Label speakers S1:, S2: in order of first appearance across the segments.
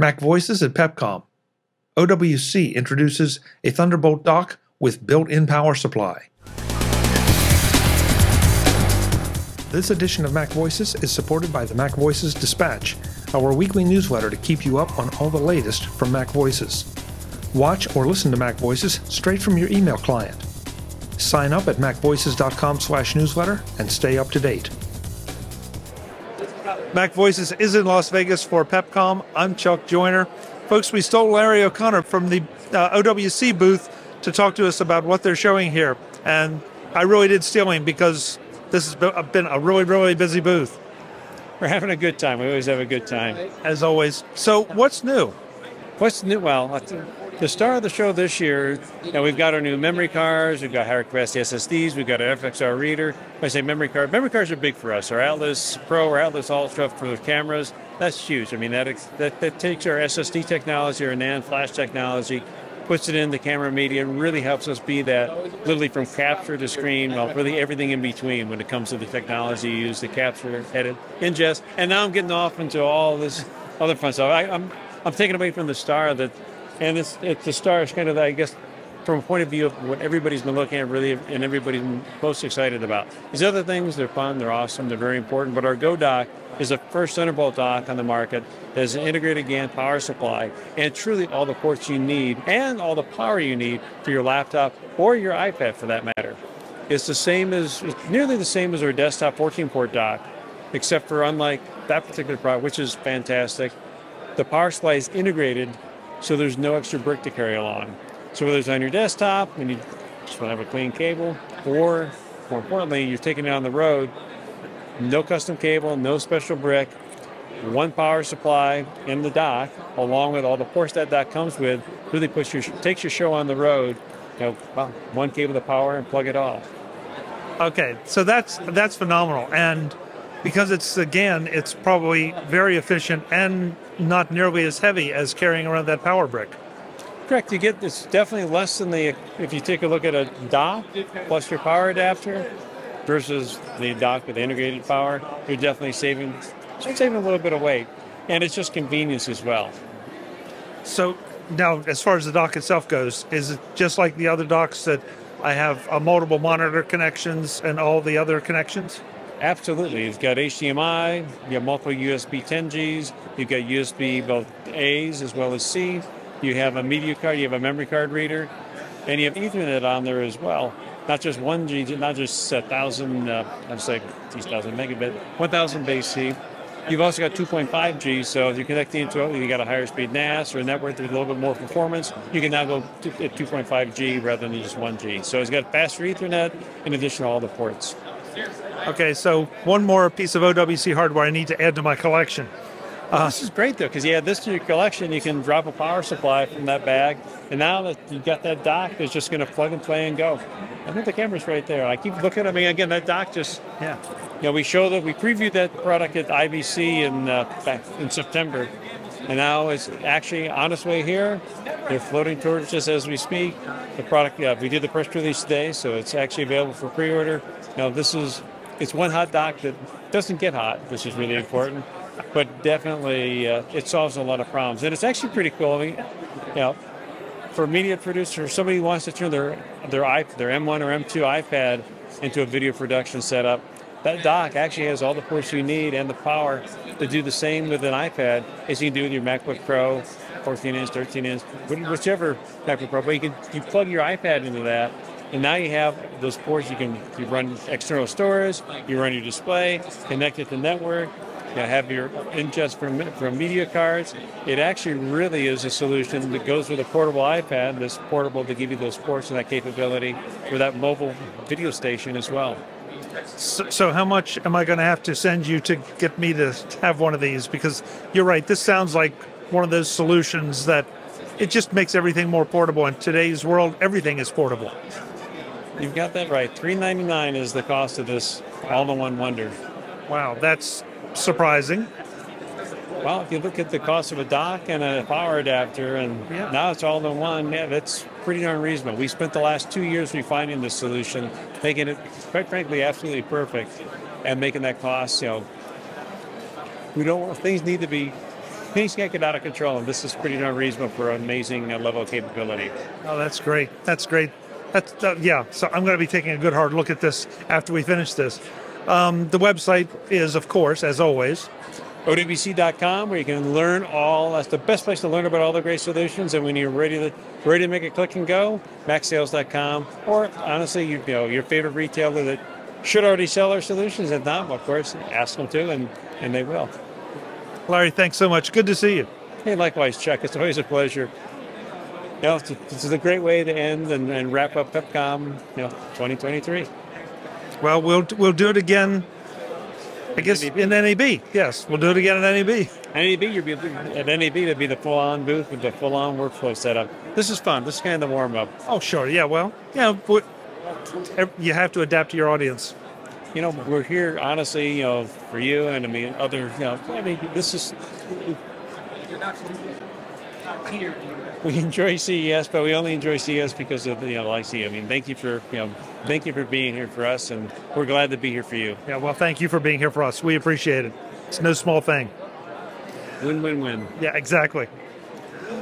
S1: Mac Voices at Pepcom. OWC introduces a Thunderbolt dock with built-in power supply. This edition of Mac Voices is supported by the Mac Voices Dispatch, our weekly newsletter to keep you up on all the latest from Mac Voices. Watch or listen to Mac Voices straight from your email client. Sign up at macvoices.com/newsletter and stay up to date. Mac Voices is in Las Vegas for Pepcom. I'm Chuck Joiner. Folks, we stole Larry O'Connor from the uh, OWC booth to talk to us about what they're showing here. And I really did steal him because this has been a really, really busy booth.
S2: We're having a good time. We always have a good time.
S1: As always. So, what's new?
S2: What's new? Well, the star of the show this year, you know, we've got our new memory cards, we've got higher capacity SSDs, we've got an FXR reader. When I say memory card, memory cards are big for us. Our Atlas Pro or Atlas Ultra for the cameras, that's huge. I mean, that, that, that takes our SSD technology, our NAND flash technology, puts it in the camera media, and really helps us be that literally from capture to screen, well, really everything in between when it comes to the technology used to capture, edit, ingest. And now I'm getting off into all this other fun stuff. I, I'm, I'm taking away from the star that and it's it's the star is kind of I guess from a point of view of what everybody's been looking at really and everybody's most excited about. These other things they're fun, they're awesome, they're very important. But our Go Dock is the first Thunderbolt dock on the market that has an integrated GAN power supply and truly all the ports you need and all the power you need for your laptop or your iPad for that matter. It's the same as it's nearly the same as our desktop 14 port dock, except for unlike that particular product, which is fantastic, the power supply is integrated so there's no extra brick to carry along. So whether it's on your desktop and you just want to have a clean cable, or more importantly, you're taking it on the road, no custom cable, no special brick, one power supply in the dock, along with all the ports that dock comes with, really puts your takes your show on the road. You know, well, one cable to power and plug it off.
S1: Okay, so that's that's phenomenal, and because it's again, it's probably very efficient and not nearly as heavy as carrying around that power brick.
S2: Correct. You get it's definitely less than the if you take a look at a dock plus your power adapter versus the dock with integrated power. You're definitely saving saving a little bit of weight, and it's just convenience as well.
S1: So now, as far as the dock itself goes, is it just like the other docks that I have a multiple monitor connections and all the other connections?
S2: Absolutely. You've got HDMI, you have multiple USB 10Gs, you've got USB both A's as well as C, you have a media card, you have a memory card reader, and you have Ethernet on there as well. Not just 1G, not just 1,000, uh, I'm saying 1,000 megabit, 1,000 base C. You've also got 2.5G, so if you're connecting into it, you got a higher speed NAS or a network with a little bit more performance, you can now go to 2.5G rather than just 1G. So it's got faster Ethernet in addition to all the ports.
S1: Okay, so one more piece of OWC hardware I need to add to my collection.
S2: Uh, this is great though, because you add this to your collection, you can drop a power supply from that bag, and now that you've got that dock, it's just going to plug and play and go. I think the camera's right there. I keep looking at me again. That dock just yeah. You know, we showed that we previewed that product at IBC in uh, back in September, and now it's actually on its way here. They're floating towards us as we speak. The product, yeah, we did the press release today, so it's actually available for pre-order. Now this is it's one hot dock that doesn't get hot, which is really important, but definitely uh, it solves a lot of problems. And it's actually pretty cool. I mean, you know, for a media producer, somebody wants to turn their their their M1 or M2 iPad into a video production setup, that dock actually has all the ports you need and the power to do the same with an iPad as you can do with your MacBook Pro, 14 inch, 13 inch, whichever MacBook Pro. But you can you plug your iPad into that and now you have those ports. You can you run external storage, you run your display, connect it to network, you have your ingest from, from media cards. It actually really is a solution that goes with a portable iPad that's portable to give you those ports and that capability for that mobile video station as well.
S1: So, so how much am I going to have to send you to get me to have one of these? Because you're right, this sounds like one of those solutions that it just makes everything more portable. In today's world, everything is portable.
S2: You've got that right. Three ninety nine is the cost of this all-in-one wonder.
S1: Wow, that's surprising.
S2: Well, if you look at the cost of a dock and a power adapter, and yeah. now it's all in one, yeah, that's pretty darn reasonable. We spent the last two years refining this solution, making it, quite frankly, absolutely perfect, and making that cost. You know, we don't. Want things need to be things can't get out of control, and this is pretty darn reasonable for an amazing uh, level of capability.
S1: Oh, that's great. That's great. That's uh, yeah. So I'm going to be taking a good hard look at this after we finish this. Um, the website is, of course, as always,
S2: OWC.com, where you can learn all. That's the best place to learn about all the great solutions. And when you're ready to ready to make a click and go, MacSales.com, or honestly, you, you know your favorite retailer that should already sell our solutions. If not, of course, ask them to, and and they will.
S1: Larry, thanks so much. Good to see you.
S2: Hey, likewise, Chuck. It's always a pleasure. You know, this is a great way to end and, and wrap up PepCom, you know, 2023.
S1: Well, we'll we'll do it again. I guess
S2: NAB.
S1: in NAB. Yes, we'll do it again at NAB.
S2: NAB, you'll be at NAB. It'll be the full-on booth with the full-on workflow setup. This is fun. This is kind of the warm-up.
S1: Oh, sure. Yeah. Well, yeah. But you have to adapt to your audience.
S2: You know, we're here honestly, you know, for you and I mean other. You know, I mean, this is. We enjoy CES, but we only enjoy CES because of you know, like CES. I mean, thank you for you know, thank you for being here for us, and we're glad to be here for you.
S1: Yeah. Well, thank you for being here for us. We appreciate it. It's no small thing.
S2: Win, win, win.
S1: Yeah, exactly.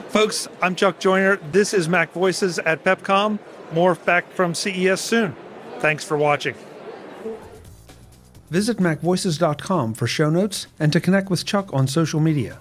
S1: Folks, I'm Chuck Joiner. This is Mac Voices at PepCom. More back from CES soon. Thanks for watching. Visit MacVoices.com for show notes and to connect with Chuck on social media.